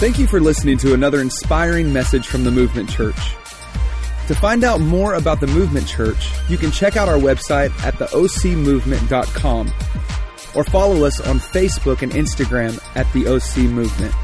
Thank you for listening to another inspiring message from the Movement Church. To find out more about the Movement Church, you can check out our website at theocmovement.com or follow us on Facebook and Instagram at the OC Movement.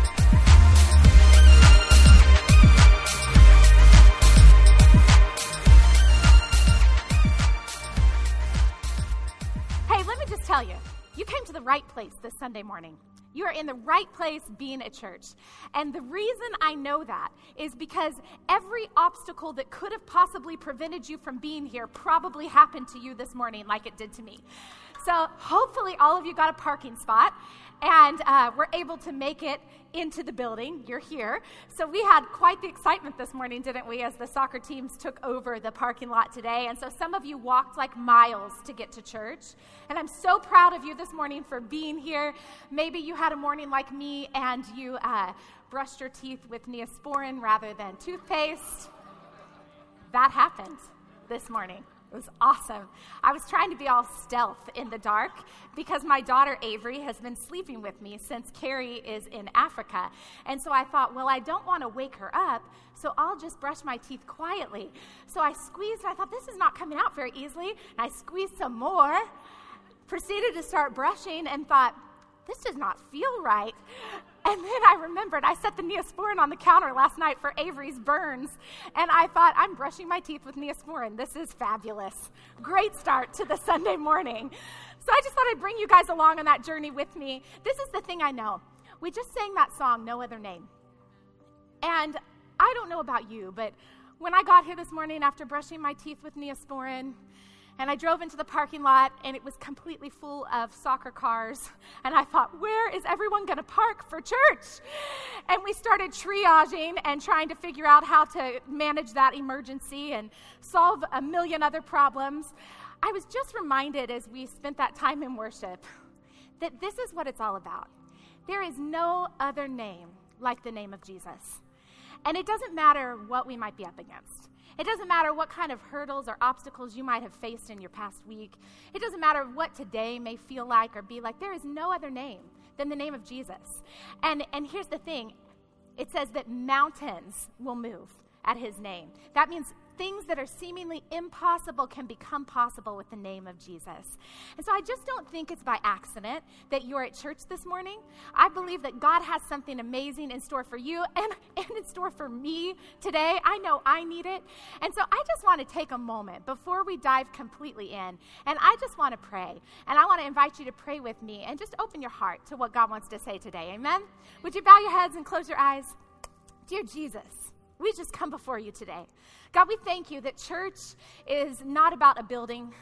Hey, let me just tell you, you came to the right place this Sunday morning. You are in the right place being at church. And the reason I know that is because every obstacle that could have possibly prevented you from being here probably happened to you this morning, like it did to me. So hopefully, all of you got a parking spot and uh, we're able to make it into the building. You're here. So we had quite the excitement this morning, didn't we, as the soccer teams took over the parking lot today. And so some of you walked like miles to get to church. And I'm so proud of you this morning for being here. Maybe you had a morning like me and you uh, brushed your teeth with Neosporin rather than toothpaste. That happened this morning. It was awesome. I was trying to be all stealth in the dark because my daughter Avery has been sleeping with me since Carey is in Africa. And so I thought, well, I don't want to wake her up, so I'll just brush my teeth quietly. So I squeezed, I thought, this is not coming out very easily. And I squeezed some more, proceeded to start brushing, and thought, this does not feel right. And then I remembered I set the Neosporin on the counter last night for Avery's burns. And I thought, I'm brushing my teeth with Neosporin. This is fabulous. Great start to the Sunday morning. So I just thought I'd bring you guys along on that journey with me. This is the thing I know. We just sang that song, No Other Name. And I don't know about you, but when I got here this morning after brushing my teeth with Neosporin, and I drove into the parking lot, and it was completely full of soccer cars. And I thought, where is everyone going to park for church? And we started triaging and trying to figure out how to manage that emergency and solve a million other problems. I was just reminded as we spent that time in worship that this is what it's all about. There is no other name like the name of Jesus. And it doesn't matter what we might be up against. It doesn't matter what kind of hurdles or obstacles you might have faced in your past week. It doesn't matter what today may feel like or be like. There is no other name than the name of Jesus. And, and here's the thing it says that mountains will move at his name. That means things that are seemingly impossible can become possible with the name of Jesus. And so I just don't think it's by accident that you're at church this morning. I believe that God has something amazing in store for you and, and in store for me today. I know I need it. And so I just want to take a moment before we dive completely in, and I just want to pray. And I want to invite you to pray with me and just open your heart to what God wants to say today. Amen? Would you bow your heads and close your eyes? Dear Jesus, we just come before you today. God, we thank you that church is not about a building.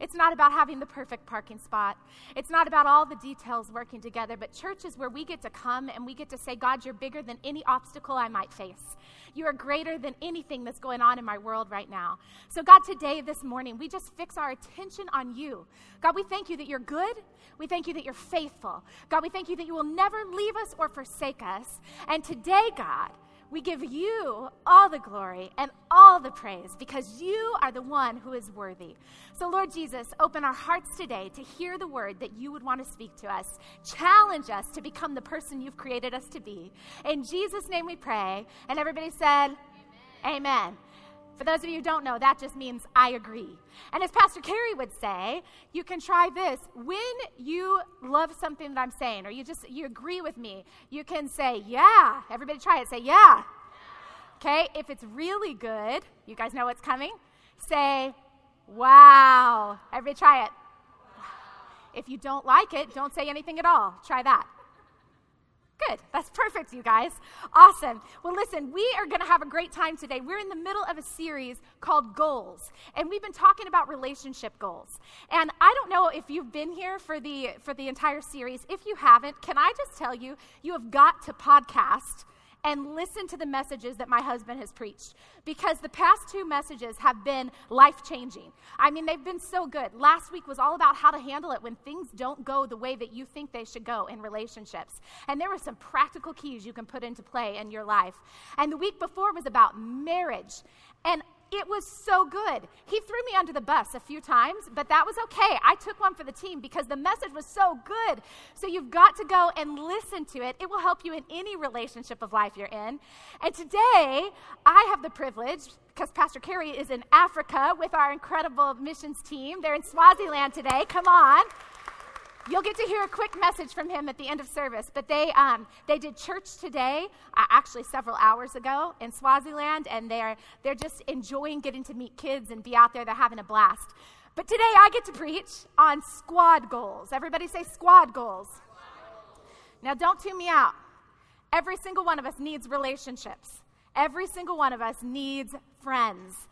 It's not about having the perfect parking spot. It's not about all the details working together, but church is where we get to come and we get to say, God, you're bigger than any obstacle I might face. You are greater than anything that's going on in my world right now. So, God, today, this morning, we just fix our attention on you. God, we thank you that you're good. We thank you that you're faithful. God, we thank you that you will never leave us or forsake us. And today, God, we give you all the glory and all the praise because you are the one who is worthy. So, Lord Jesus, open our hearts today to hear the word that you would want to speak to us. Challenge us to become the person you've created us to be. In Jesus' name we pray. And everybody said, Amen. Amen. For those of you who don't know, that just means I agree. And as Pastor Carey would say, you can try this. When you love something that I'm saying, or you just you agree with me, you can say, yeah. Everybody try it. Say, yeah. Okay, if it's really good, you guys know what's coming? Say, wow. Everybody try it. If you don't like it, don't say anything at all. Try that. Good. That's perfect, you guys. Awesome. Well, listen, we are going to have a great time today. We're in the middle of a series called Goals, and we've been talking about relationship goals. And I don't know if you've been here for the for the entire series. If you haven't, can I just tell you, you have got to podcast and listen to the messages that my husband has preached because the past two messages have been life changing. I mean, they've been so good. Last week was all about how to handle it when things don't go the way that you think they should go in relationships. And there were some practical keys you can put into play in your life. And the week before was about marriage. And it was so good. He threw me under the bus a few times, but that was okay. I took one for the team because the message was so good. So you've got to go and listen to it. It will help you in any relationship of life you're in. And today, I have the privilege, because Pastor Carey is in Africa with our incredible missions team. They're in Swaziland today. Come on. You'll get to hear a quick message from him at the end of service. But they, um, they did church today, uh, actually several hours ago in Swaziland, and they're, they're just enjoying getting to meet kids and be out there. They're having a blast. But today I get to preach on squad goals. Everybody say squad goals. Now, don't tune me out. Every single one of us needs relationships. Every single one of us needs friends.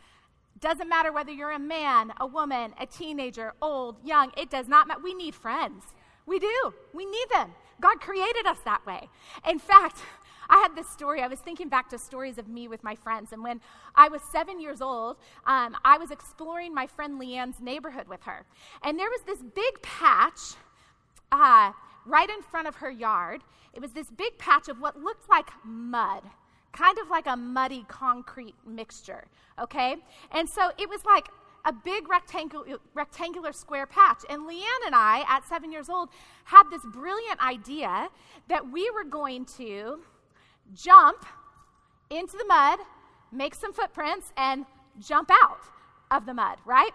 Doesn't matter whether you're a man, a woman, a teenager, old, young, it does not matter. We need friends. We do. We need them. God created us that way. In fact, I had this story. I was thinking back to stories of me with my friends. And when I was seven years old, um, I was exploring my friend Leanne's neighborhood with her. And there was this big patch uh, right in front of her yard. It was this big patch of what looked like mud kind of like a muddy concrete mixture, okay? And so it was like a big rectangular, rectangular square patch. And Leanne and I, at seven years old, had this brilliant idea that we were going to jump into the mud, make some footprints, and jump out of the mud, right?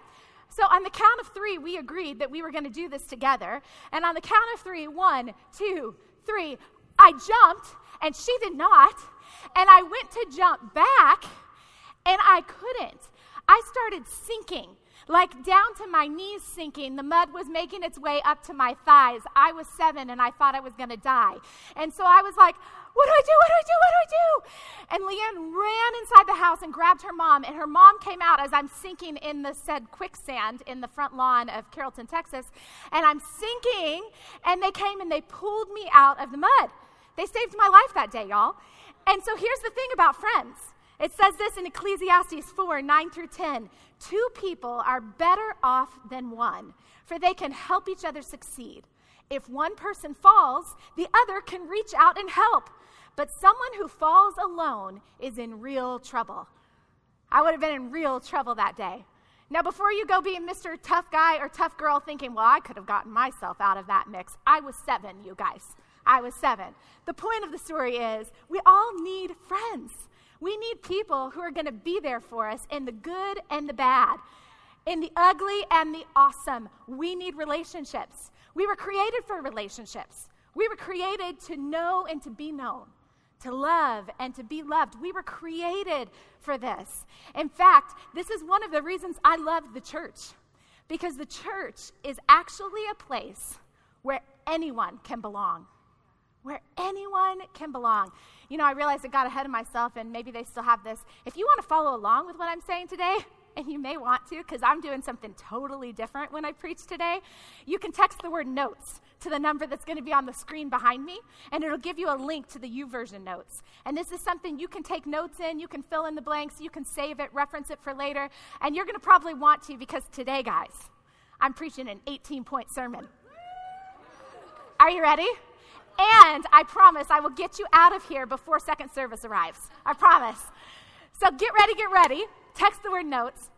So, on the count of three, we agreed that we were going to do this together. And on the count of three, one, two, three, I jumped, and she did not. And I went to jump back, and I couldn't. I started sinking, like down to my knees sinking. The mud was making its way up to my thighs. I was seven, and I thought I was going to die. And so I was like, what do I do? What do I do? What do I do? And Leanne ran inside the house and grabbed her mom, and her mom came out as I'm sinking in the said quicksand in the front lawn of Carrollton, Texas. And I'm sinking, and they came and they pulled me out of the mud. They saved my life that day, y'all. And so here's the thing about friends it says this in Ecclesiastes 4 9 through 10. Two people are better off than one, for they can help each other succeed. If one person falls, the other can reach out and help. But someone who falls alone is in real trouble. I would have been in real trouble that day. Now, before you go being Mr. Tough Guy or Tough Girl thinking, well, I could have gotten myself out of that mix, I was seven, you guys. I was seven. The point of the story is we all need friends. We need people who are going to be there for us in the good and the bad, in the ugly and the awesome. We need relationships. We were created for relationships. We were created to know and to be known, to love and to be loved. We were created for this. In fact, this is one of the reasons I love the church, because the church is actually a place where anyone can belong where anyone can belong. You know, I realized I got ahead of myself, and maybe they still have this. If you want to follow along with what I'm saying today, and you may want to because I'm doing something totally different when I preach today, you can text the word notes to the number that's going to be on the screen behind me, and it'll give you a link to the YouVersion notes. And this is something you can take notes in, you can fill in the blanks, you can save it, reference it for later, and you're going to probably want to because today, guys, I'm preaching an 18 point sermon. Are you ready? And I promise I will get you out of here before second service arrives. I promise. So get ready, get ready. Text the word notes.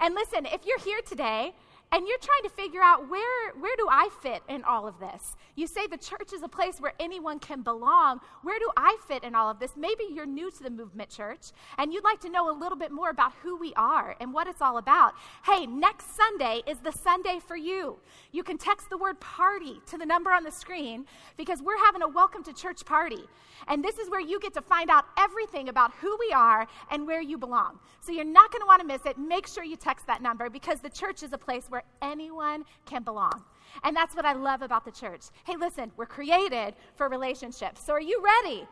And listen, if you're here today and you're trying to figure out where, where do I fit in all of this? You say the church is a place where anyone can belong. Where do I fit in all of this? Maybe you're new to the movement church and you'd like to know a little bit more about who we are and what it's all about. Hey, next Sunday is the Sunday for you. You can text the word party to the number on the screen because we're having a welcome to church party. And this is where you get to find out everything about who we are and where you belong. So you're not going to want to miss it. Make sure you text that number because the church is a place where anyone can belong. And that's what I love about the church. Hey, listen, we're created for relationships. So are you ready?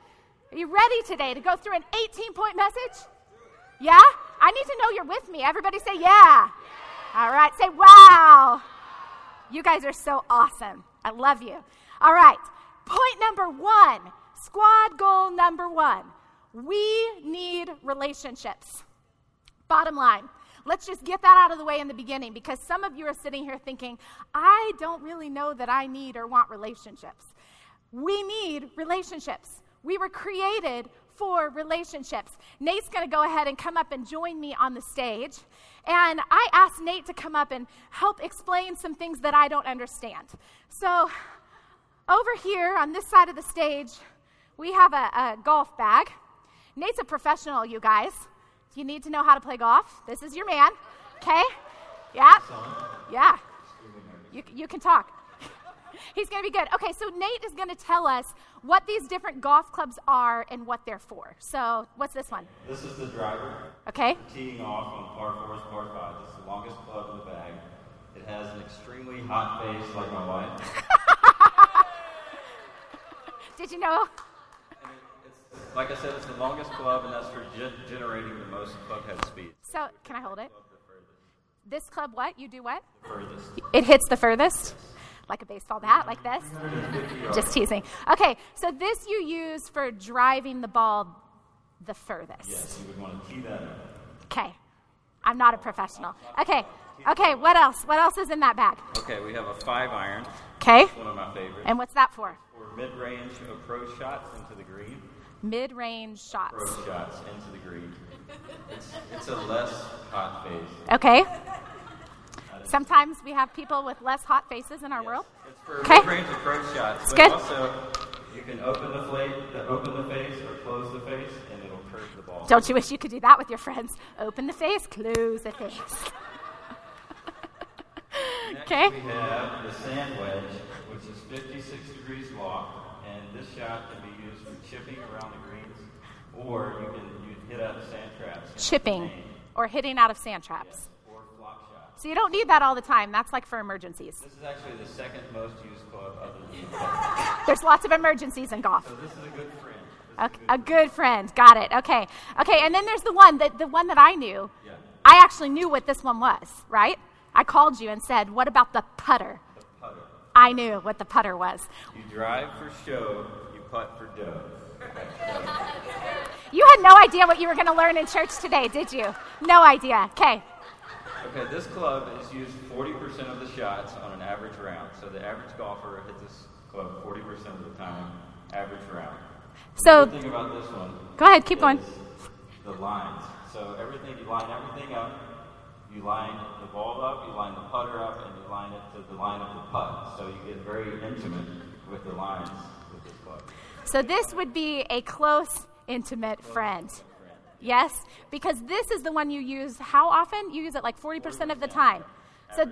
Are you ready today to go through an 18 point message? Yeah? I need to know you're with me. Everybody say, yeah. All right, say, wow. You guys are so awesome. I love you. All right, point number one squad goal number one we need relationships. Bottom line, let's just get that out of the way in the beginning because some of you are sitting here thinking, I don't really know that I need or want relationships. We need relationships. We were created for relationships. Nate's going to go ahead and come up and join me on the stage. And I asked Nate to come up and help explain some things that I don't understand. So, over here on this side of the stage, we have a, a golf bag. Nate's a professional, you guys. You need to know how to play golf. This is your man. Okay? Yeah? Yeah. You, you can talk. He's going to be good. Okay, so Nate is going to tell us what these different golf clubs are and what they're for. So, what's this one? This is the driver. Okay. Teeing off on par four, par five. This is the longest club in the bag. It has an extremely hot face, like my wife. Did you know? And it, it's, like I said, it's the longest club, and that's for ge- generating the most club head speed. So, can I hold it? The. This club, what? You do what? Furthest. It hits the furthest, like a baseball bat, like this. Just teasing. Okay, so this you use for driving the ball the furthest. Yes, you would want to tee that up. Okay, I'm not a professional. Okay, okay, what else? What else is in that bag? Okay, we have a five iron. Okay, One of my favorites. and what's that for? for mid-range approach shots into the green. Mid range shots. Approach shots into the green. It's, it's a less hot face. Okay. Sometimes we have people with less hot faces in our world. It's for Okay. mid-range approach shots. It's but good. also, you can open the, fla- open the face or close the face, and it'll curve the ball. Don't you wish you could do that with your friends? Open the face, close the face. Okay. we have the sand wedge, which is 56 degrees loft, and this shot can be chipping around the greens, or you can you hit out of sand traps. Chipping or hitting out of sand traps. Or shots. So you don't need that all the time. That's like for emergencies. This is actually the second most used club other than the golf. There's lots of emergencies in golf. So this is a good friend. A, a good friend. Got it. Okay. Okay. And then there's the one that the one that I knew. Yeah. I actually knew what this one was. Right? I called you and said, "What about the putter?" The putter. I knew what the putter was. You drive for show, you putt for dough. You had no idea what you were going to learn in church today, did you? No idea. Okay. Okay, this club is used 40% of the shots on an average round. So the average golfer hits this club 40% of the time, average round. So- the thing about this one. Go ahead, keep going. The lines. So everything you line everything up. You line the ball up, you line the putter up, and you line it to the line of the putt. So you get very intimate with the lines with this club. So this would be a close, intimate friend. Yes, because this is the one you use how often? You use it like 40% of the time. So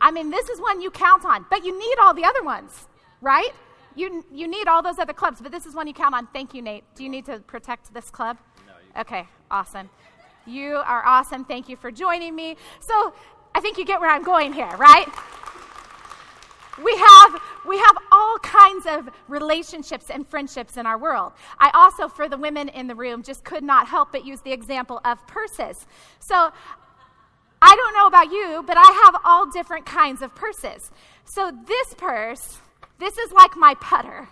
I mean, this is one you count on, but you need all the other ones, right? You, you need all those other clubs, but this is one you count on. Thank you, Nate. Do you need to protect this club? No, Okay, awesome. You are awesome. Thank you for joining me. So I think you get where I'm going here, right? We have, we have all kinds of relationships and friendships in our world. I also, for the women in the room, just could not help but use the example of purses. So I don't know about you, but I have all different kinds of purses. So this purse, this is like my putter.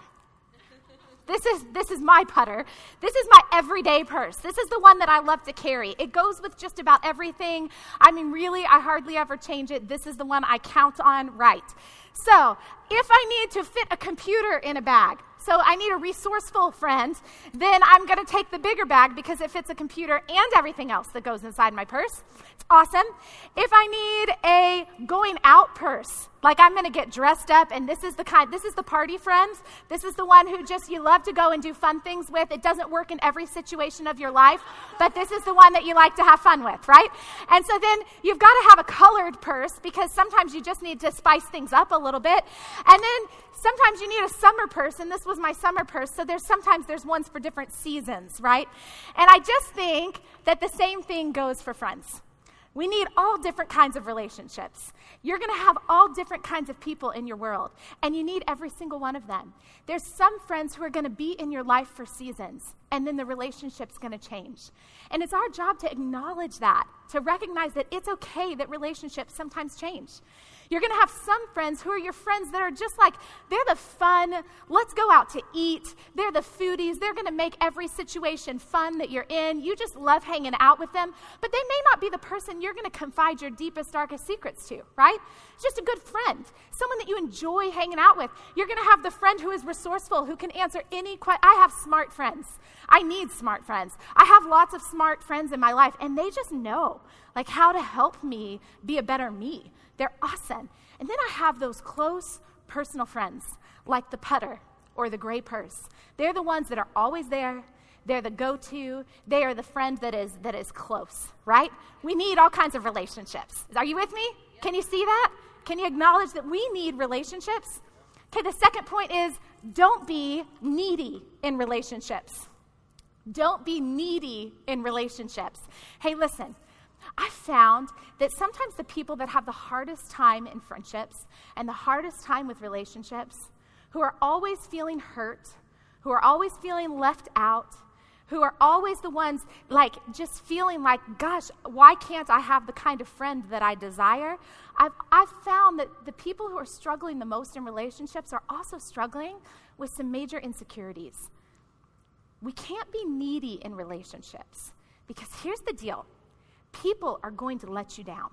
This is this is my putter. This is my everyday purse. This is the one that I love to carry. It goes with just about everything. I mean, really, I hardly ever change it. This is the one I count on right. So, if I need to fit a computer in a bag, so I need a resourceful friend, then I'm going to take the bigger bag because it fits a computer and everything else that goes inside my purse. It's awesome. If I need a going out purse, like I'm going to get dressed up and this is the kind this is the party friends. This is the one who just you love to go and do fun things with. It doesn't work in every situation of your life, but this is the one that you like to have fun with, right? And so then you've got to have a colored purse because sometimes you just need to spice things up a little bit. And then sometimes you need a summer purse and this was my summer purse so there's sometimes there's ones for different seasons right and i just think that the same thing goes for friends we need all different kinds of relationships. You're going to have all different kinds of people in your world, and you need every single one of them. There's some friends who are going to be in your life for seasons, and then the relationship's going to change. And it's our job to acknowledge that, to recognize that it's okay that relationships sometimes change. You're going to have some friends who are your friends that are just like, they're the fun, let's go out to eat. They're the foodies. They're going to make every situation fun that you're in. You just love hanging out with them, but they may not be the person you're going to confide your deepest, darkest secrets to, right? Just a good friend, someone that you enjoy hanging out with. You're going to have the friend who is resourceful, who can answer any question. I have smart friends. I need smart friends. I have lots of smart friends in my life, and they just know like how to help me be a better me. They're awesome. And then I have those close personal friends, like the putter or the gray purse. They're the ones that are always there. They're the go-to. They are the friend that is that is close, right? We need all kinds of relationships. Are you with me? Can you see that? Can you acknowledge that we need relationships? Okay, the second point is don't be needy in relationships. Don't be needy in relationships. Hey, listen, I found that sometimes the people that have the hardest time in friendships and the hardest time with relationships, who are always feeling hurt, who are always feeling left out, who are always the ones like just feeling like, gosh, why can't I have the kind of friend that I desire? I've, I've found that the people who are struggling the most in relationships are also struggling with some major insecurities. We can't be needy in relationships because here's the deal people are going to let you down.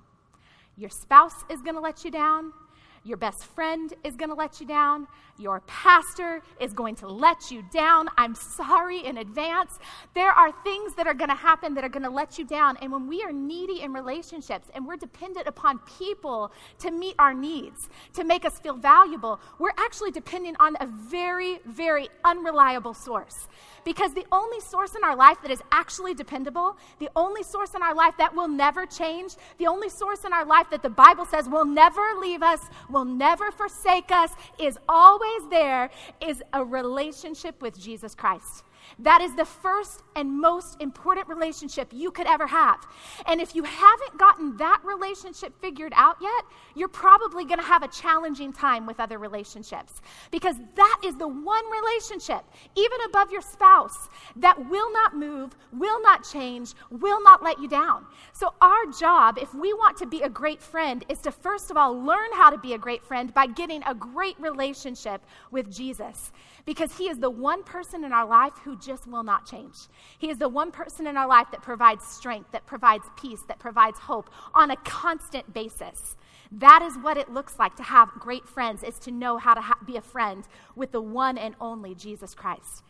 Your spouse is going to let you down. Your best friend is going to let you down. Your pastor is going to let you down. I'm sorry in advance. There are things that are going to happen that are going to let you down. And when we are needy in relationships and we're dependent upon people to meet our needs, to make us feel valuable, we're actually depending on a very, very unreliable source. Because the only source in our life that is actually dependable, the only source in our life that will never change, the only source in our life that the Bible says will never leave us, will never forsake us, is always there, is a relationship with Jesus Christ. That is the first and most important relationship you could ever have. And if you haven't gotten that relationship figured out yet, you're probably going to have a challenging time with other relationships because that is the one relationship, even above your spouse, that will not move, will not change, will not let you down. So, our job, if we want to be a great friend, is to first of all learn how to be a great friend by getting a great relationship with Jesus because He is the one person in our life who just will not change. He is the one person in our life that provides strength, that provides peace, that provides hope on a constant basis. That is what it looks like to have great friends, is to know how to ha- be a friend with the one and only Jesus Christ.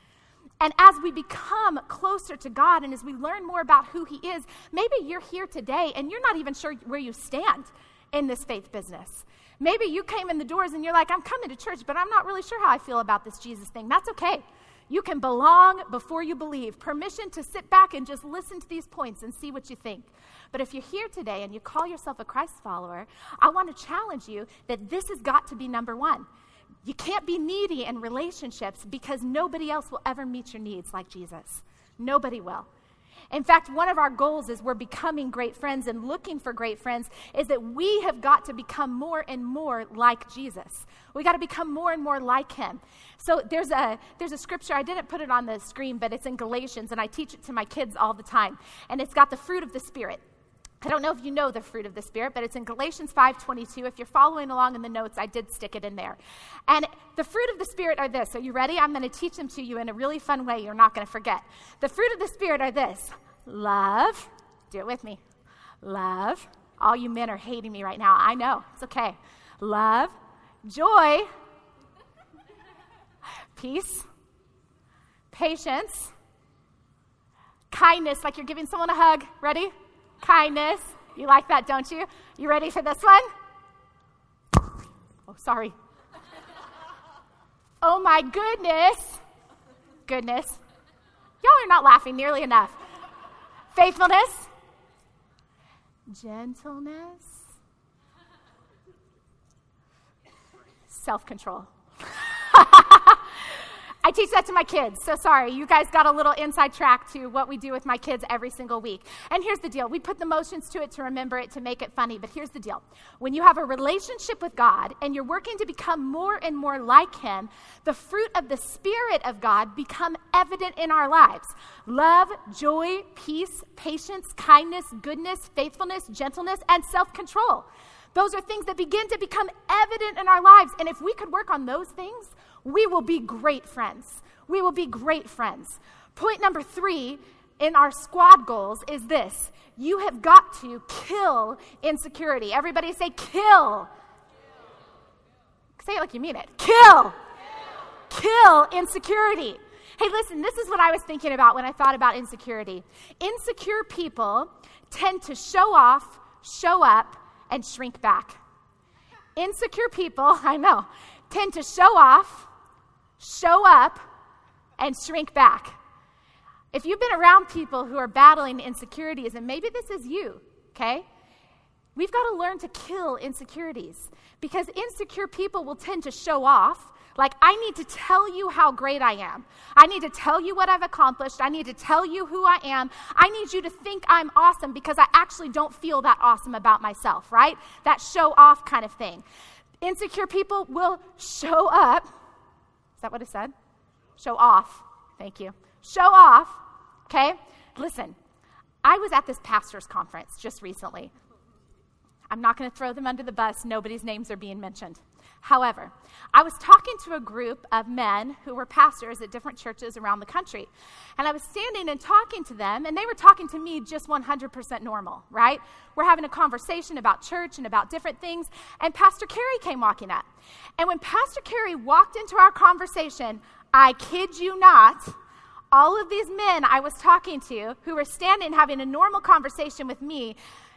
And as we become closer to God and as we learn more about who He is, maybe you're here today and you're not even sure where you stand in this faith business. Maybe you came in the doors and you're like, I'm coming to church, but I'm not really sure how I feel about this Jesus thing. That's okay. You can belong before you believe. Permission to sit back and just listen to these points and see what you think. But if you're here today and you call yourself a Christ follower, I want to challenge you that this has got to be number one. You can't be needy in relationships because nobody else will ever meet your needs like Jesus. Nobody will. In fact, one of our goals as we're becoming great friends and looking for great friends is that we have got to become more and more like Jesus. We got to become more and more like him. So there's a there's a scripture I didn't put it on the screen, but it's in Galatians and I teach it to my kids all the time. And it's got the fruit of the spirit. I don't know if you know the fruit of the Spirit, but it's in Galatians 5:22. If you're following along in the notes, I did stick it in there. And the fruit of the Spirit are this. Are you ready? I'm going to teach them to you in a really fun way you're not going to forget. The fruit of the Spirit are this love. Do it with me. Love. All you men are hating me right now. I know. It's okay. Love, joy, peace, patience, kindness, like you're giving someone a hug. Ready? Kindness. You like that, don't you? You ready for this one? Oh, sorry. Oh my goodness. Goodness. Y'all are not laughing nearly enough. Faithfulness, gentleness, self control. I teach that to my kids. So sorry, you guys got a little inside track to what we do with my kids every single week. And here's the deal we put the motions to it to remember it, to make it funny. But here's the deal when you have a relationship with God and you're working to become more and more like Him, the fruit of the Spirit of God become evident in our lives love, joy, peace, patience, kindness, goodness, faithfulness, gentleness, and self control. Those are things that begin to become evident in our lives. And if we could work on those things, we will be great friends. We will be great friends. Point number three in our squad goals is this you have got to kill insecurity. Everybody say, kill. Say it like you mean it. Kill. Kill insecurity. Hey, listen, this is what I was thinking about when I thought about insecurity. Insecure people tend to show off, show up, and shrink back. Insecure people, I know, tend to show off, show up, and shrink back. If you've been around people who are battling insecurities, and maybe this is you, okay? We've got to learn to kill insecurities because insecure people will tend to show off. Like, I need to tell you how great I am. I need to tell you what I've accomplished. I need to tell you who I am. I need you to think I'm awesome because I actually don't feel that awesome about myself, right? That show off kind of thing. Insecure people will show up. Is that what it said? Show off. Thank you. Show off. Okay? Listen, I was at this pastor's conference just recently. I'm not going to throw them under the bus. Nobody's names are being mentioned. However, I was talking to a group of men who were pastors at different churches around the country. And I was standing and talking to them, and they were talking to me just 100% normal, right? We're having a conversation about church and about different things. And Pastor Carey came walking up. And when Pastor Carey walked into our conversation, I kid you not, all of these men I was talking to who were standing having a normal conversation with me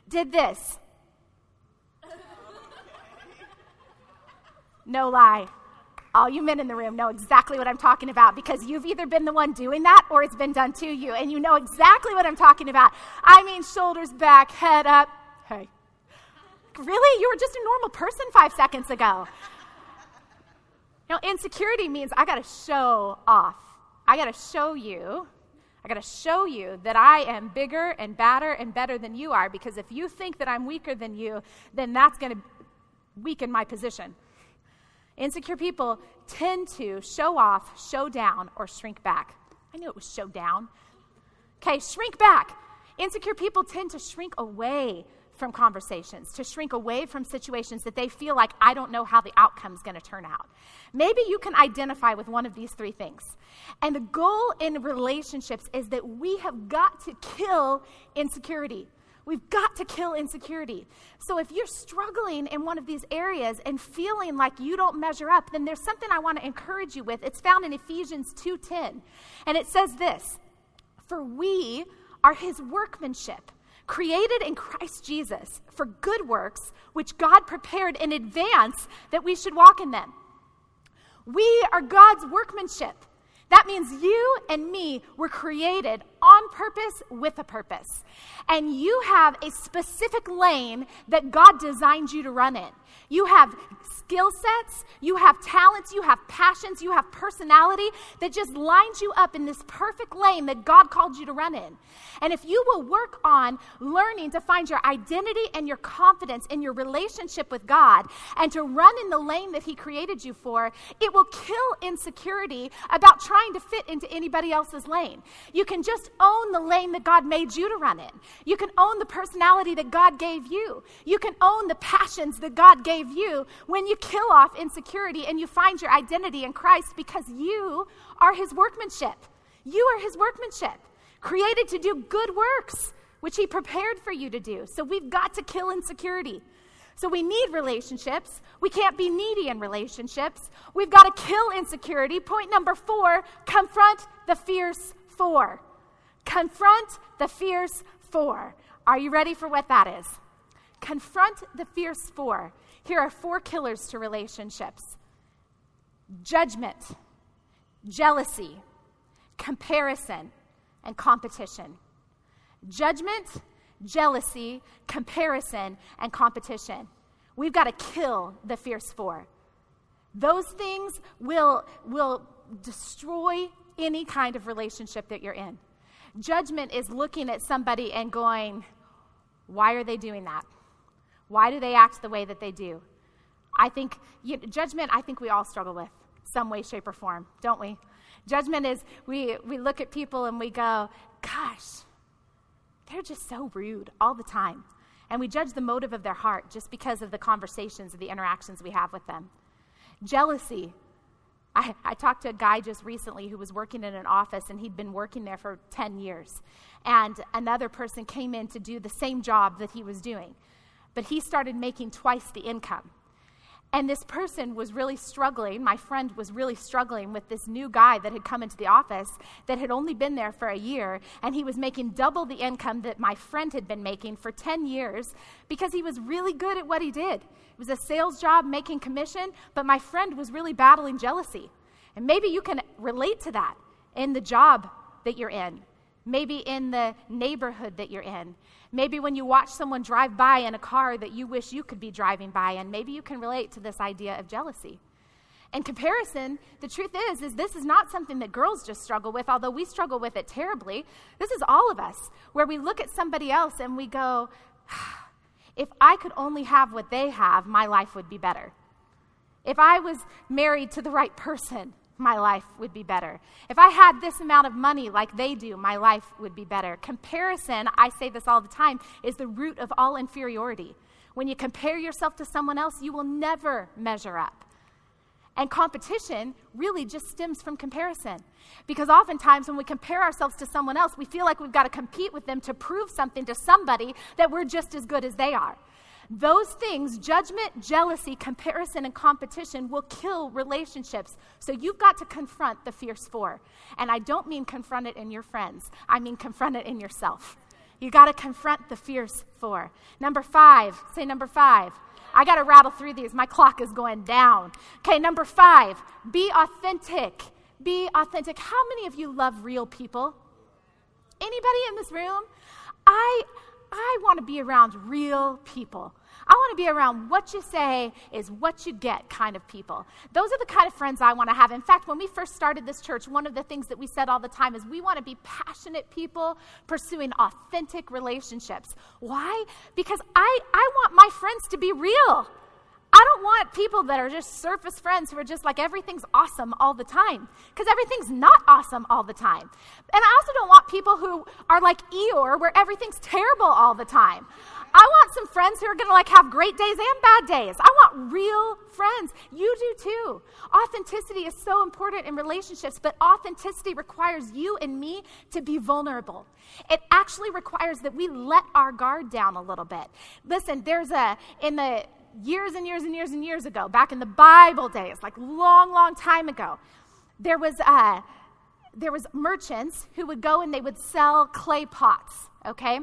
did this. No lie. All you men in the room know exactly what I'm talking about because you've either been the one doing that or it's been done to you, and you know exactly what I'm talking about. I mean, shoulders back, head up. Hey. Really? You were just a normal person five seconds ago. Know, insecurity means I got to show off. I got to show you. I got to show you that I am bigger and badder and better than you are because if you think that I'm weaker than you, then that's going to weaken my position. Insecure people tend to show off, show down, or shrink back. I knew it was show down. Okay, shrink back. Insecure people tend to shrink away from conversations, to shrink away from situations that they feel like I don't know how the outcome is going to turn out. Maybe you can identify with one of these three things. And the goal in relationships is that we have got to kill insecurity. We've got to kill insecurity. So if you're struggling in one of these areas and feeling like you don't measure up, then there's something I want to encourage you with. It's found in Ephesians 2:10. And it says this: "For we are his workmanship, created in Christ Jesus for good works, which God prepared in advance that we should walk in them." We are God's workmanship. That means you and me were created on purpose with a purpose. And you have a specific lane that God designed you to run in. You have skill sets, you have talents, you have passions, you have personality that just lines you up in this perfect lane that God called you to run in. And if you will work on learning to find your identity and your confidence in your relationship with God and to run in the lane that He created you for, it will kill insecurity about trying to fit into anybody else's lane. You can just own the lane that God made you to run in. You can own the personality that God gave you. You can own the passions that God gave you when you kill off insecurity and you find your identity in Christ because you are His workmanship. You are His workmanship, created to do good works, which He prepared for you to do. So we've got to kill insecurity. So we need relationships. We can't be needy in relationships. We've got to kill insecurity. Point number four confront the fierce four. Confront the fierce four. Are you ready for what that is? Confront the fierce four. Here are four killers to relationships judgment, jealousy, comparison, and competition. Judgment, jealousy, comparison, and competition. We've got to kill the fierce four. Those things will, will destroy any kind of relationship that you're in. Judgment is looking at somebody and going, Why are they doing that? Why do they act the way that they do? I think you know, judgment, I think we all struggle with some way, shape, or form, don't we? Judgment is we, we look at people and we go, Gosh, they're just so rude all the time. And we judge the motive of their heart just because of the conversations and the interactions we have with them. Jealousy. I, I talked to a guy just recently who was working in an office and he'd been working there for 10 years. And another person came in to do the same job that he was doing. But he started making twice the income. And this person was really struggling. My friend was really struggling with this new guy that had come into the office that had only been there for a year. And he was making double the income that my friend had been making for 10 years because he was really good at what he did. It was a sales job making commission, but my friend was really battling jealousy. And maybe you can relate to that in the job that you're in, maybe in the neighborhood that you're in. Maybe when you watch someone drive by in a car that you wish you could be driving by, and maybe you can relate to this idea of jealousy. In comparison, the truth is, is this is not something that girls just struggle with, although we struggle with it terribly. This is all of us, where we look at somebody else and we go, ah, if I could only have what they have, my life would be better. If I was married to the right person, my life would be better. If I had this amount of money like they do, my life would be better. Comparison, I say this all the time, is the root of all inferiority. When you compare yourself to someone else, you will never measure up. And competition really just stems from comparison. Because oftentimes when we compare ourselves to someone else, we feel like we've got to compete with them to prove something to somebody that we're just as good as they are. Those things, judgment, jealousy, comparison, and competition, will kill relationships. So you've got to confront the fierce four. And I don't mean confront it in your friends, I mean confront it in yourself. You got to confront the fierce four. Number five, say number five. I got to rattle through these. My clock is going down. Okay, number five, be authentic. Be authentic. How many of you love real people? Anybody in this room? I I want to be around real people. I want to be around what you say is what you get kind of people. Those are the kind of friends I want to have. In fact, when we first started this church, one of the things that we said all the time is we want to be passionate people pursuing authentic relationships. Why? Because I, I want my friends to be real. I don't want people that are just surface friends who are just like everything's awesome all the time because everything's not awesome all the time. And I also don't want people who are like Eeyore where everything's terrible all the time. I want some friends who are going to like have great days and bad days. I want real friends. You do too. Authenticity is so important in relationships, but authenticity requires you and me to be vulnerable. It actually requires that we let our guard down a little bit. Listen, there's a in the years and years and years and years ago, back in the Bible days, like long, long time ago, there was uh, there was merchants who would go and they would sell clay pots okay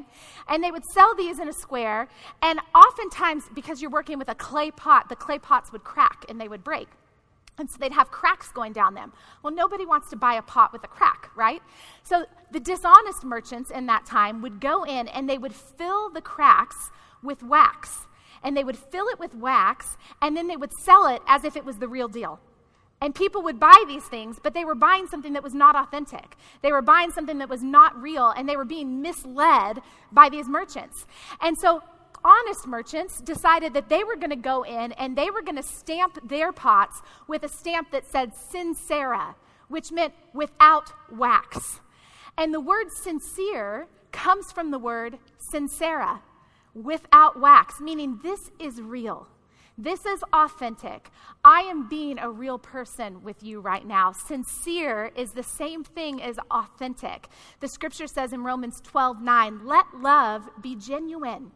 and they would sell these in a square and oftentimes because you're working with a clay pot the clay pots would crack and they would break and so they'd have cracks going down them. Well, nobody wants to buy a pot with a crack, right? So the dishonest merchants in that time would go in and they would fill the cracks with wax and they would fill it with wax, and then they would sell it as if it was the real deal. And people would buy these things, but they were buying something that was not authentic. They were buying something that was not real, and they were being misled by these merchants. And so, honest merchants decided that they were going to go in and they were going to stamp their pots with a stamp that said sincera, which meant without wax. And the word sincere comes from the word sincera, without wax, meaning this is real. This is authentic. I am being a real person with you right now. Sincere is the same thing as authentic. The scripture says in Romans 12 9, let love be genuine.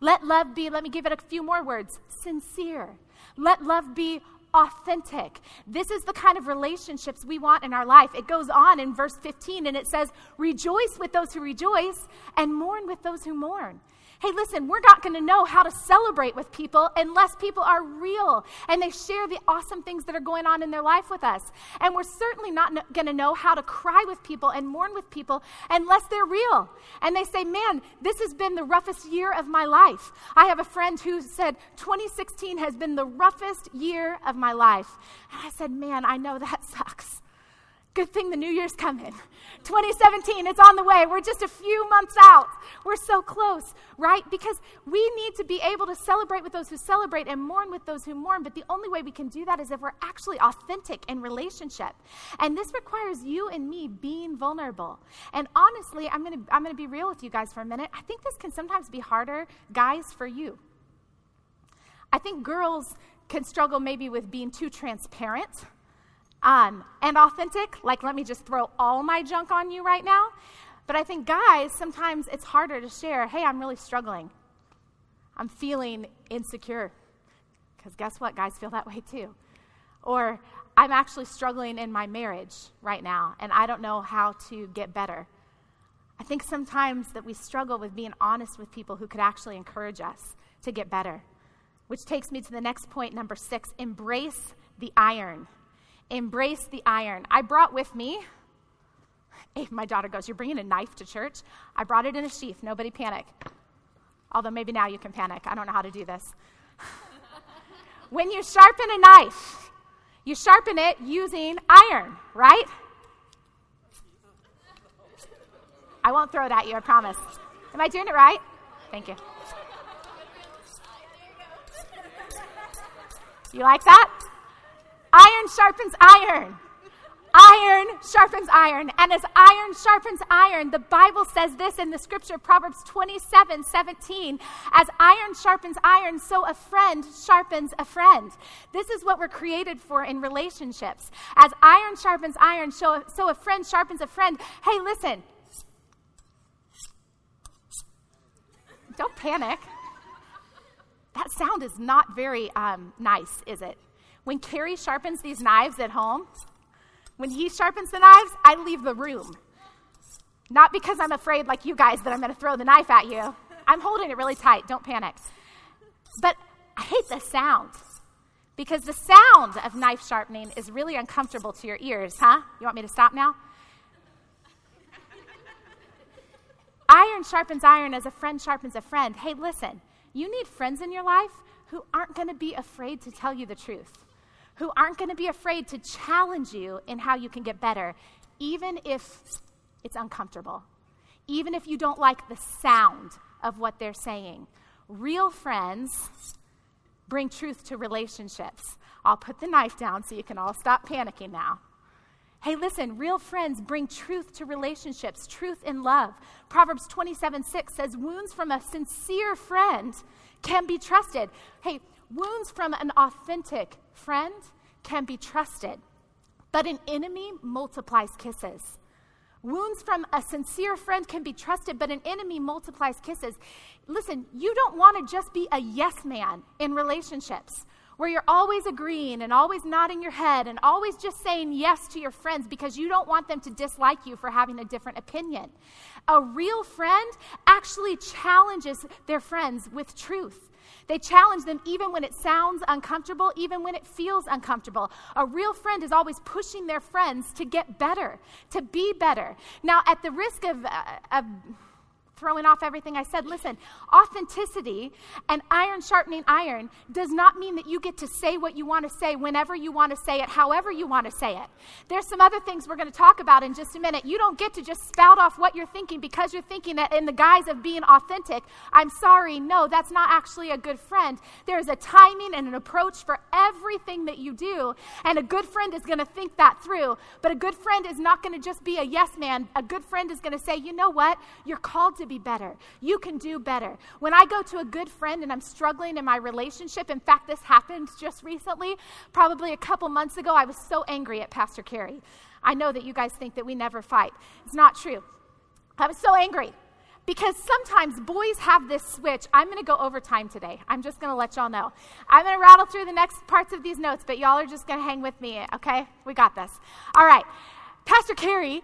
Let love be, let me give it a few more words, sincere. Let love be authentic. This is the kind of relationships we want in our life. It goes on in verse 15 and it says, Rejoice with those who rejoice and mourn with those who mourn. Hey, listen, we're not going to know how to celebrate with people unless people are real and they share the awesome things that are going on in their life with us. And we're certainly not no- going to know how to cry with people and mourn with people unless they're real. And they say, man, this has been the roughest year of my life. I have a friend who said, 2016 has been the roughest year of my life. And I said, man, I know that sucks. Good thing the new year's coming. 2017, it's on the way. We're just a few months out. We're so close, right? Because we need to be able to celebrate with those who celebrate and mourn with those who mourn. But the only way we can do that is if we're actually authentic in relationship. And this requires you and me being vulnerable. And honestly, I'm going to I'm going to be real with you guys for a minute. I think this can sometimes be harder, guys, for you. I think girls can struggle maybe with being too transparent um, and authentic. Like, let me just throw all my junk on you right now. But I think guys, sometimes it's harder to share, hey, I'm really struggling. I'm feeling insecure. Because guess what? Guys feel that way too. Or I'm actually struggling in my marriage right now, and I don't know how to get better. I think sometimes that we struggle with being honest with people who could actually encourage us to get better. Which takes me to the next point, number six embrace the iron. Embrace the iron. I brought with me, my daughter goes, You're bringing a knife to church? I brought it in a sheath. Nobody panic. Although maybe now you can panic. I don't know how to do this. when you sharpen a knife, you sharpen it using iron, right? I won't throw it at you, I promise. Am I doing it right? Thank you. You like that? Iron sharpens iron. Iron sharpens iron. And as iron sharpens iron, the Bible says this in the scripture, Proverbs 27 17. As iron sharpens iron, so a friend sharpens a friend. This is what we're created for in relationships. As iron sharpens iron, so, so a friend sharpens a friend. Hey, listen. Don't panic. That sound is not very um, nice, is it? When Carey sharpens these knives at home, when he sharpens the knives, I leave the room. Not because I'm afraid, like you guys, that I'm going to throw the knife at you. I'm holding it really tight. Don't panic. But I hate the sound because the sound of knife sharpening is really uncomfortable to your ears, huh? You want me to stop now? iron sharpens iron as a friend sharpens a friend. Hey, listen, you need friends in your life who aren't going to be afraid to tell you the truth, who aren't going to be afraid to challenge you in how you can get better, even if it's uncomfortable, even if you don't like the sound of what they're saying. Real friends bring truth to relationships. I'll put the knife down so you can all stop panicking now. Hey, listen, real friends bring truth to relationships, truth in love. Proverbs 27 6 says, Wounds from a sincere friend can be trusted. Hey, wounds from an authentic friend can be trusted, but an enemy multiplies kisses. Wounds from a sincere friend can be trusted, but an enemy multiplies kisses. Listen, you don't want to just be a yes man in relationships where you're always agreeing and always nodding your head and always just saying yes to your friends because you don't want them to dislike you for having a different opinion. A real friend actually challenges their friends with truth. They challenge them even when it sounds uncomfortable, even when it feels uncomfortable. A real friend is always pushing their friends to get better, to be better. Now, at the risk of, uh, of throwing off everything I said. Listen, authenticity and iron sharpening iron does not mean that you get to say what you want to say whenever you want to say it, however you want to say it. There's some other things we're going to talk about in just a minute. You don't get to just spout off what you're thinking because you're thinking it in the guise of being authentic. I'm sorry, no, that's not actually a good friend. There is a timing and an approach for everything that you do, and a good friend is going to think that through. But a good friend is not going to just be a yes man. A good friend is going to say, you know what? You're called to be better. You can do better. When I go to a good friend and I'm struggling in my relationship, in fact, this happened just recently, probably a couple months ago, I was so angry at Pastor Carey. I know that you guys think that we never fight. It's not true. I was so angry because sometimes boys have this switch. I'm going to go overtime today. I'm just going to let y'all know. I'm going to rattle through the next parts of these notes, but y'all are just going to hang with me, okay? We got this. All right. Pastor Carey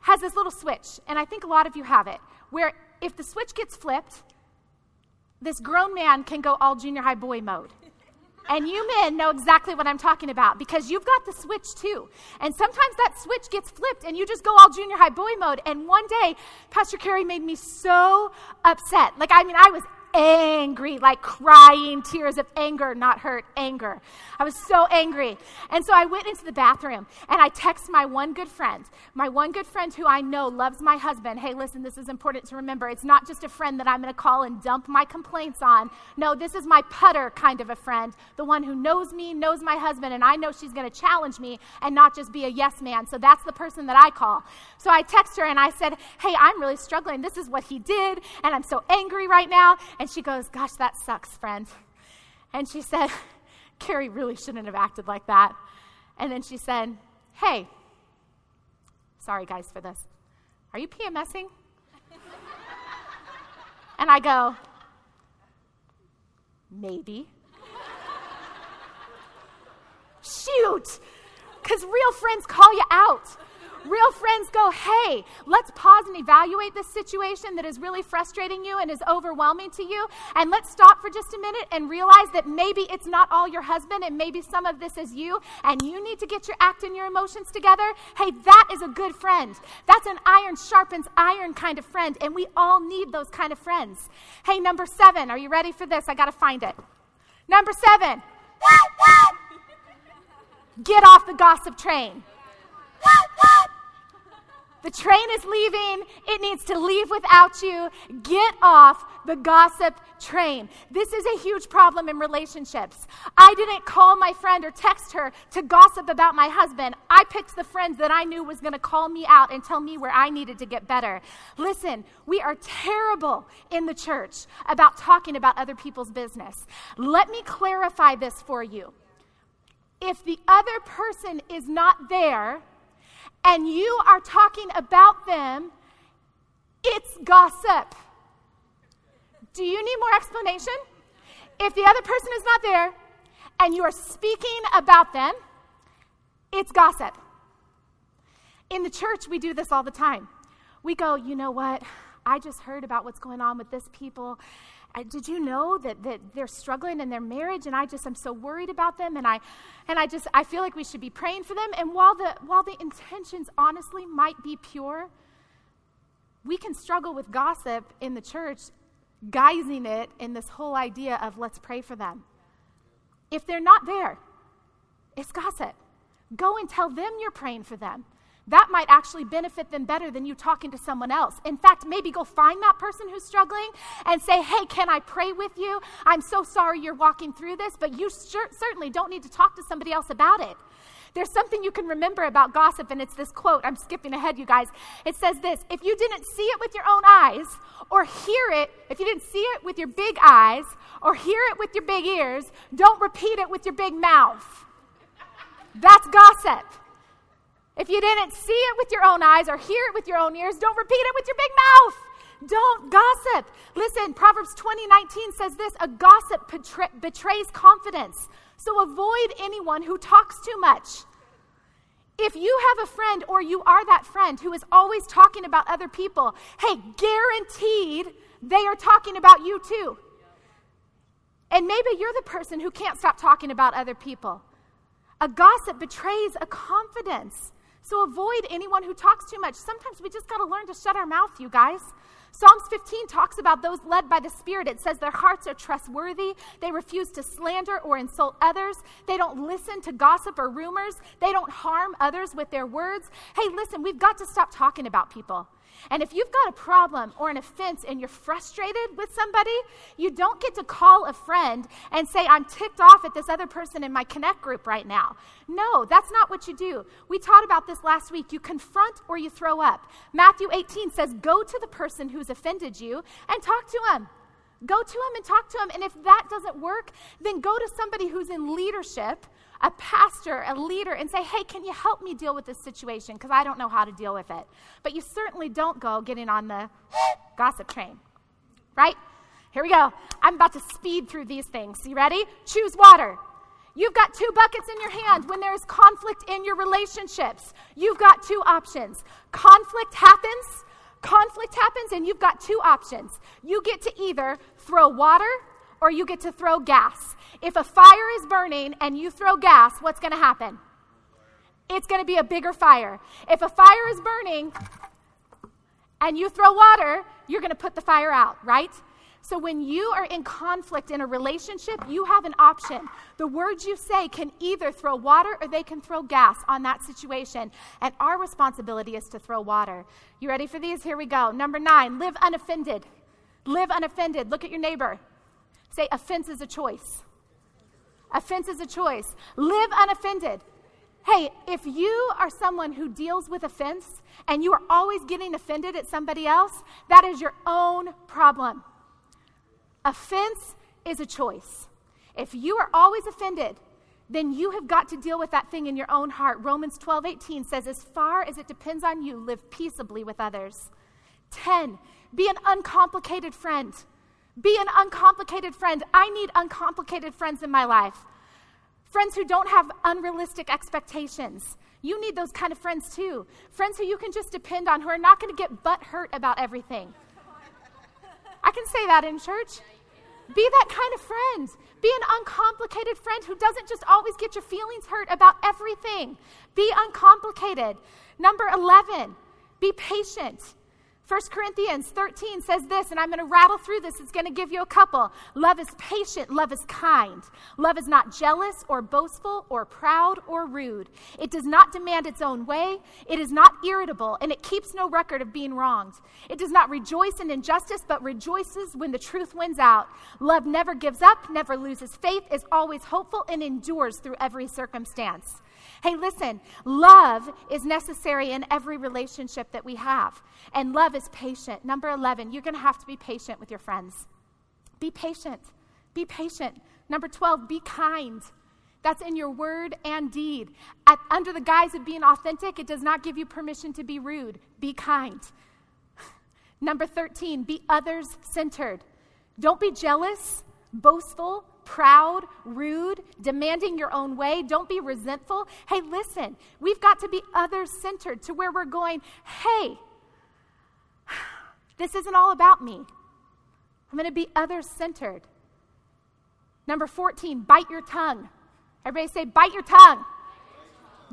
has this little switch, and I think a lot of you have it, where if the switch gets flipped, this grown man can go all junior high boy mode. And you men know exactly what I'm talking about because you've got the switch too. And sometimes that switch gets flipped and you just go all junior high boy mode. And one day, Pastor Carey made me so upset. Like, I mean, I was angry, like crying tears of anger, not hurt, anger. I was so angry. And so I went into the bathroom and I text my one good friend, my one good friend who I know loves my husband. Hey, listen, this is important to remember. It's not just a friend that I'm going to call and dump my complaints on. No, this is my putter kind of a friend, the one who knows me, knows my husband, and I know she's going to challenge me and not just be a yes man. So that's the person that I call. So I text her and I said, Hey, I'm really struggling. This is what he did, and I'm so angry right now. And she goes, Gosh, that sucks, friend. And she said, Carey really shouldn't have acted like that. And then she said, Hey, sorry guys for this. Are you PMSing? and I go, Maybe. Shoot! Because real friends call you out. Real friends go, hey, let's pause and evaluate this situation that is really frustrating you and is overwhelming to you. And let's stop for just a minute and realize that maybe it's not all your husband and maybe some of this is you and you need to get your act and your emotions together. Hey, that is a good friend. That's an iron sharpens iron kind of friend. And we all need those kind of friends. Hey, number seven, are you ready for this? I got to find it. Number seven. Get off the gossip train. The train is leaving. It needs to leave without you. Get off the gossip train. This is a huge problem in relationships. I didn't call my friend or text her to gossip about my husband. I picked the friends that I knew was going to call me out and tell me where I needed to get better. Listen, we are terrible in the church about talking about other people's business. Let me clarify this for you. If the other person is not there, and you are talking about them, it's gossip. Do you need more explanation? If the other person is not there and you are speaking about them, it's gossip. In the church, we do this all the time. We go, you know what? I just heard about what's going on with this people, did you know that, that they're struggling in their marriage and i just am so worried about them and i and i just i feel like we should be praying for them. And while the while the intentions honestly might be pure we can struggle with gossip in the church guising it in this whole idea of let's pray for them. If they're not there it's gossip. Go and tell them you're praying for them that might actually benefit them better than you talking to someone else. In fact, maybe go find that person who's struggling and say, Hey, can I pray with you? I'm so sorry you're walking through this, but you sure, certainly don't need to talk to somebody else about it. There's something you can remember about gossip, and it's this quote. I'm skipping ahead, you guys. It says this If you didn't see it with your own eyes, or hear it, if you didn't see it with your big eyes, or hear it with your big ears, don't repeat it with your big mouth. That's gossip. If you didn't see it with your own eyes or hear it with your own ears, don't repeat it with your big mouth. Don't gossip. Listen, Proverbs 20 19 says this a gossip betray- betrays confidence. So avoid anyone who talks too much. If you have a friend or you are that friend who is always talking about other people, hey, guaranteed they are talking about you too. And maybe you're the person who can't stop talking about other people. A gossip betrays a confidence. So avoid anyone who talks too much. Sometimes we just got to learn to shut our mouth, you guys. Psalms 15 talks about those led by the Spirit. It says their hearts are trustworthy. They refuse to slander or insult others. They don't listen to gossip or rumors. They don't harm others with their words. Hey, listen, we've got to stop talking about people. And if you've got a problem or an offense and you're frustrated with somebody, you don't get to call a friend and say, I'm ticked off at this other person in my Connect group right now. No, that's not what you do. We taught about this last week. You confront or you throw up. Matthew 18 says, Go to the person who's offended you and talk to him. Go to him and talk to him. And if that doesn't work, then go to somebody who's in leadership a pastor, a leader, and say, hey, can you help me deal with this situation? Because I don't know how to deal with it. But you certainly don't go getting on the gossip train, right? Here we go. I'm about to speed through these things. You ready? Choose water. You've got two buckets in your hand. When there is conflict in your relationships, you've got two options. Conflict happens, conflict happens, and you've got two options. You get to either throw water or you get to throw gas. If a fire is burning and you throw gas, what's going to happen? It's going to be a bigger fire. If a fire is burning and you throw water, you're going to put the fire out, right? So when you are in conflict in a relationship, you have an option. The words you say can either throw water or they can throw gas on that situation. And our responsibility is to throw water. You ready for these? Here we go. Number nine, live unoffended. Live unoffended. Look at your neighbor. Say, offense is a choice. Offense is a choice. Live unoffended. Hey, if you are someone who deals with offense and you are always getting offended at somebody else, that is your own problem. Offense is a choice. If you are always offended, then you have got to deal with that thing in your own heart. Romans 12, 18 says, As far as it depends on you, live peaceably with others. 10, be an uncomplicated friend. Be an uncomplicated friend. I need uncomplicated friends in my life. Friends who don't have unrealistic expectations. You need those kind of friends too. Friends who you can just depend on, who are not going to get butt hurt about everything. I can say that in church. Be that kind of friend. Be an uncomplicated friend who doesn't just always get your feelings hurt about everything. Be uncomplicated. Number 11, be patient. 1 Corinthians 13 says this, and I'm going to rattle through this. It's going to give you a couple. Love is patient. Love is kind. Love is not jealous or boastful or proud or rude. It does not demand its own way. It is not irritable, and it keeps no record of being wronged. It does not rejoice in injustice, but rejoices when the truth wins out. Love never gives up, never loses faith, is always hopeful, and endures through every circumstance. Hey, listen, love is necessary in every relationship that we have. And love is patient. Number 11, you're going to have to be patient with your friends. Be patient. Be patient. Number 12, be kind. That's in your word and deed. At, under the guise of being authentic, it does not give you permission to be rude. Be kind. Number 13, be others centered. Don't be jealous, boastful, proud, rude, demanding your own way. Don't be resentful. Hey, listen, we've got to be others centered to where we're going, hey, this isn't all about me. I'm going to be others centered. Number 14, bite your tongue. Everybody say, bite your tongue.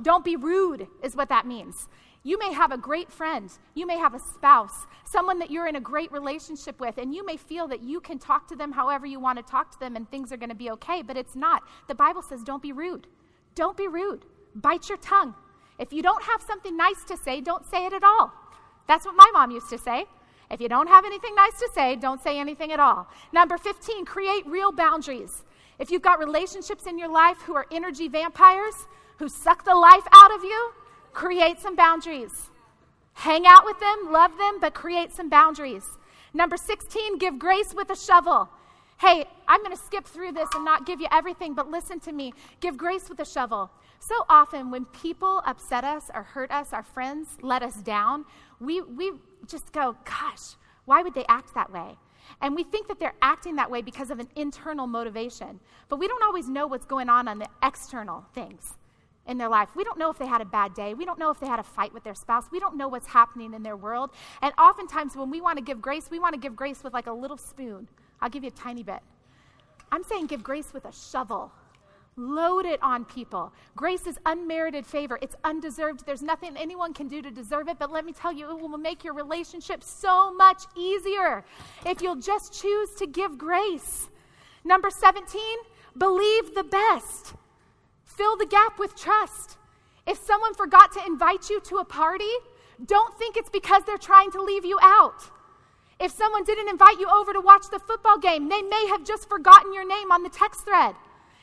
Don't be rude, is what that means. You may have a great friend, you may have a spouse, someone that you're in a great relationship with, and you may feel that you can talk to them however you want to talk to them and things are going to be okay, but it's not. The Bible says, don't be rude. Don't be rude. Bite your tongue. If you don't have something nice to say, don't say it at all. That's what my mom used to say. If you don't have anything nice to say, don't say anything at all. Number 15, create real boundaries. If you've got relationships in your life who are energy vampires, who suck the life out of you, create some boundaries. Hang out with them, love them, but create some boundaries. Number 16, give grace with a shovel. Hey, I'm going to skip through this and not give you everything, but listen to me. Give grace with a shovel. So often, when people upset us or hurt us, our friends let us down, we, we just go, gosh, why would they act that way? And we think that they're acting that way because of an internal motivation. But we don't always know what's going on on the external things in their life. We don't know if they had a bad day. We don't know if they had a fight with their spouse. We don't know what's happening in their world. And oftentimes, when we want to give grace, we want to give grace with like a little spoon. I'll give you a tiny bit. I'm saying give grace with a shovel. Load it on people. Grace is unmerited favor. It's undeserved. There's nothing anyone can do to deserve it, but let me tell you, it will make your relationship so much easier if you'll just choose to give grace. Number 17, believe the best. Fill the gap with trust. If someone forgot to invite you to a party, don't think it's because they're trying to leave you out. If someone didn't invite you over to watch the football game, they may have just forgotten your name on the text thread.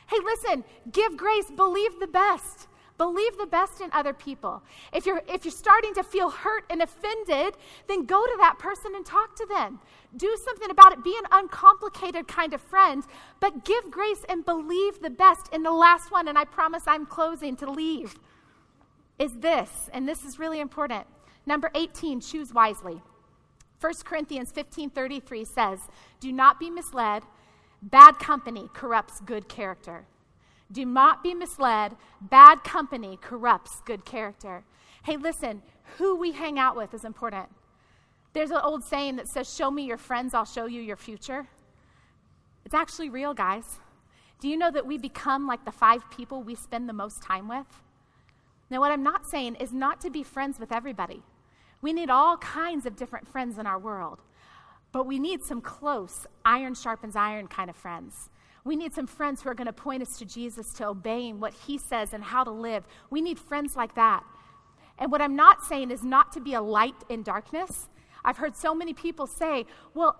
Hey, listen, give grace, believe the best. Believe the best in other people. If you're, if you're starting to feel hurt and offended, then go to that person and talk to them. Do something about it. Be an uncomplicated kind of friend, but give grace and believe the best. And the last one, and I promise I'm closing to leave, is this, and this is really important. Number 18, choose wisely. 1 Corinthians 15:33 says, "Do not be misled. Bad company corrupts good character." Do not be misled. Bad company corrupts good character. Hey, listen, who we hang out with is important. There's an old saying that says, Show me your friends, I'll show you your future. It's actually real, guys. Do you know that we become like the five people we spend the most time with? Now, what I'm not saying is not to be friends with everybody. We need all kinds of different friends in our world. But we need some close, iron sharpens iron kind of friends. We need some friends who are going to point us to Jesus, to obeying what he says and how to live. We need friends like that. And what I'm not saying is not to be a light in darkness. I've heard so many people say, well,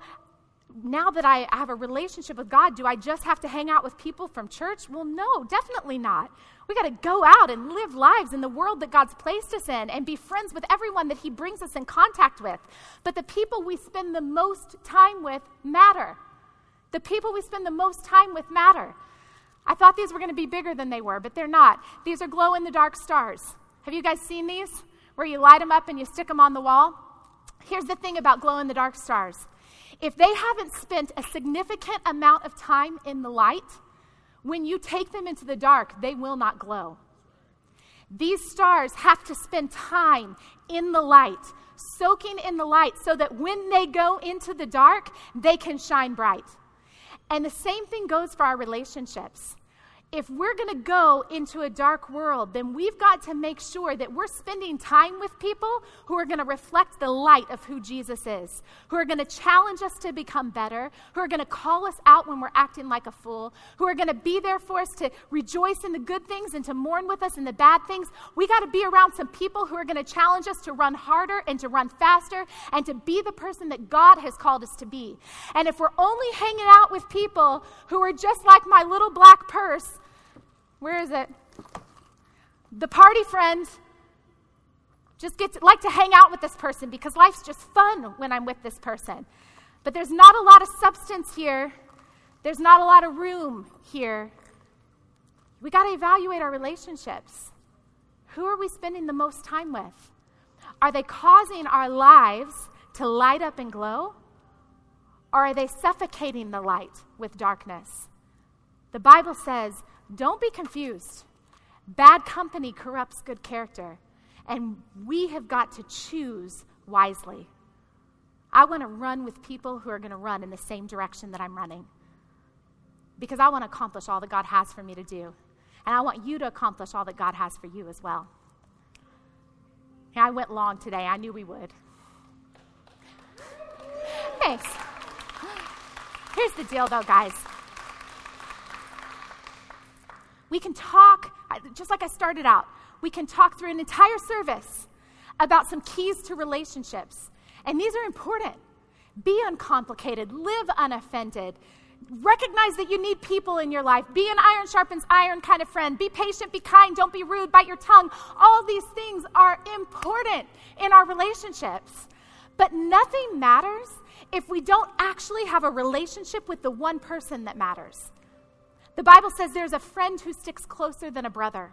now that I have a relationship with God, do I just have to hang out with people from church? Well, no, definitely not. We got to go out and live lives in the world that God's placed us in and be friends with everyone that He brings us in contact with. But the people we spend the most time with matter. The people we spend the most time with matter. I thought these were going to be bigger than they were, but they're not. These are glow in the dark stars. Have you guys seen these? Where you light them up and you stick them on the wall? Here's the thing about glow in the dark stars if they haven't spent a significant amount of time in the light, when you take them into the dark, they will not glow. These stars have to spend time in the light, soaking in the light, so that when they go into the dark, they can shine bright. And the same thing goes for our relationships if we're going to go into a dark world, then we've got to make sure that we're spending time with people who are going to reflect the light of who Jesus is, who are going to challenge us to become better, who are going to call us out when we're acting like a fool, who are going to be there for us to rejoice in the good things and to mourn with us in the bad things. We got to be around some people who are going to challenge us to run harder and to run faster and to be the person that God has called us to be. And if we're only hanging out with people who are just like my little black purse, where is it? The party friend just get to, like to hang out with this person because life's just fun when I'm with this person. But there's not a lot of substance here. There's not a lot of room here. We got to evaluate our relationships. Who are we spending the most time with? Are they causing our lives to light up and glow? Or are they suffocating the light with darkness? The Bible says don't be confused. Bad company corrupts good character, and we have got to choose wisely. I want to run with people who are going to run in the same direction that I'm running because I want to accomplish all that God has for me to do. And I want you to accomplish all that God has for you as well. I went long today. I knew we would. Thanks. Here's the deal, though, guys. We can talk, just like I started out, we can talk through an entire service about some keys to relationships. And these are important. Be uncomplicated, live unoffended. Recognize that you need people in your life. Be an iron sharpens iron kind of friend. Be patient, be kind, don't be rude, bite your tongue. All these things are important in our relationships. But nothing matters if we don't actually have a relationship with the one person that matters. The Bible says there's a friend who sticks closer than a brother.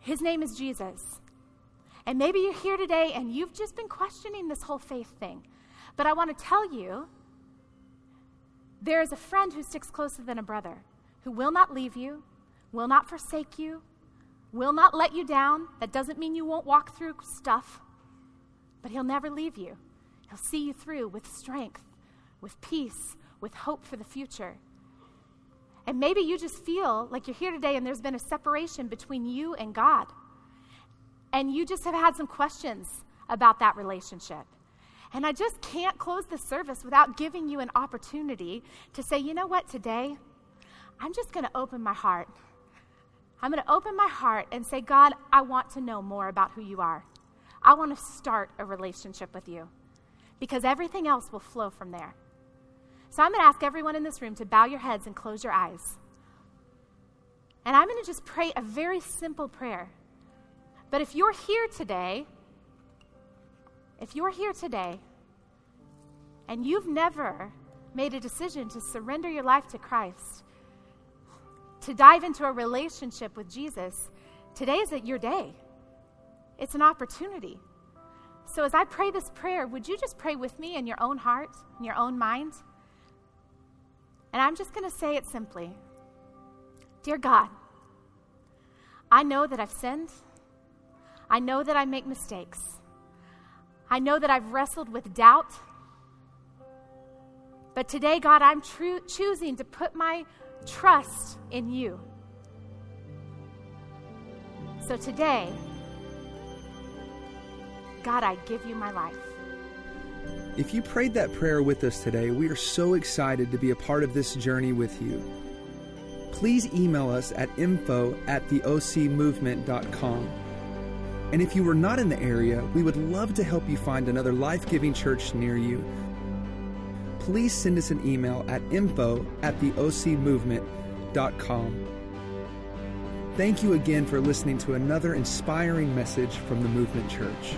His name is Jesus. And maybe you're here today and you've just been questioning this whole faith thing. But I want to tell you there is a friend who sticks closer than a brother, who will not leave you, will not forsake you, will not let you down. That doesn't mean you won't walk through stuff, but he'll never leave you. He'll see you through with strength, with peace, with hope for the future. And maybe you just feel like you're here today and there's been a separation between you and God. And you just have had some questions about that relationship. And I just can't close the service without giving you an opportunity to say, you know what, today, I'm just going to open my heart. I'm going to open my heart and say, God, I want to know more about who you are. I want to start a relationship with you because everything else will flow from there. So I'm going to ask everyone in this room to bow your heads and close your eyes. And I'm going to just pray a very simple prayer. But if you're here today, if you're here today and you've never made a decision to surrender your life to Christ, to dive into a relationship with Jesus, today is your day. It's an opportunity. So as I pray this prayer, would you just pray with me in your own heart, in your own mind? And I'm just going to say it simply Dear God, I know that I've sinned. I know that I make mistakes. I know that I've wrestled with doubt. But today, God, I'm choosing to put my trust in you. So today, God, I give you my life. If you prayed that prayer with us today, we are so excited to be a part of this journey with you. Please email us at info at theocmovement.com. And if you were not in the area, we would love to help you find another life giving church near you. Please send us an email at info at theocmovement.com. Thank you again for listening to another inspiring message from the Movement Church.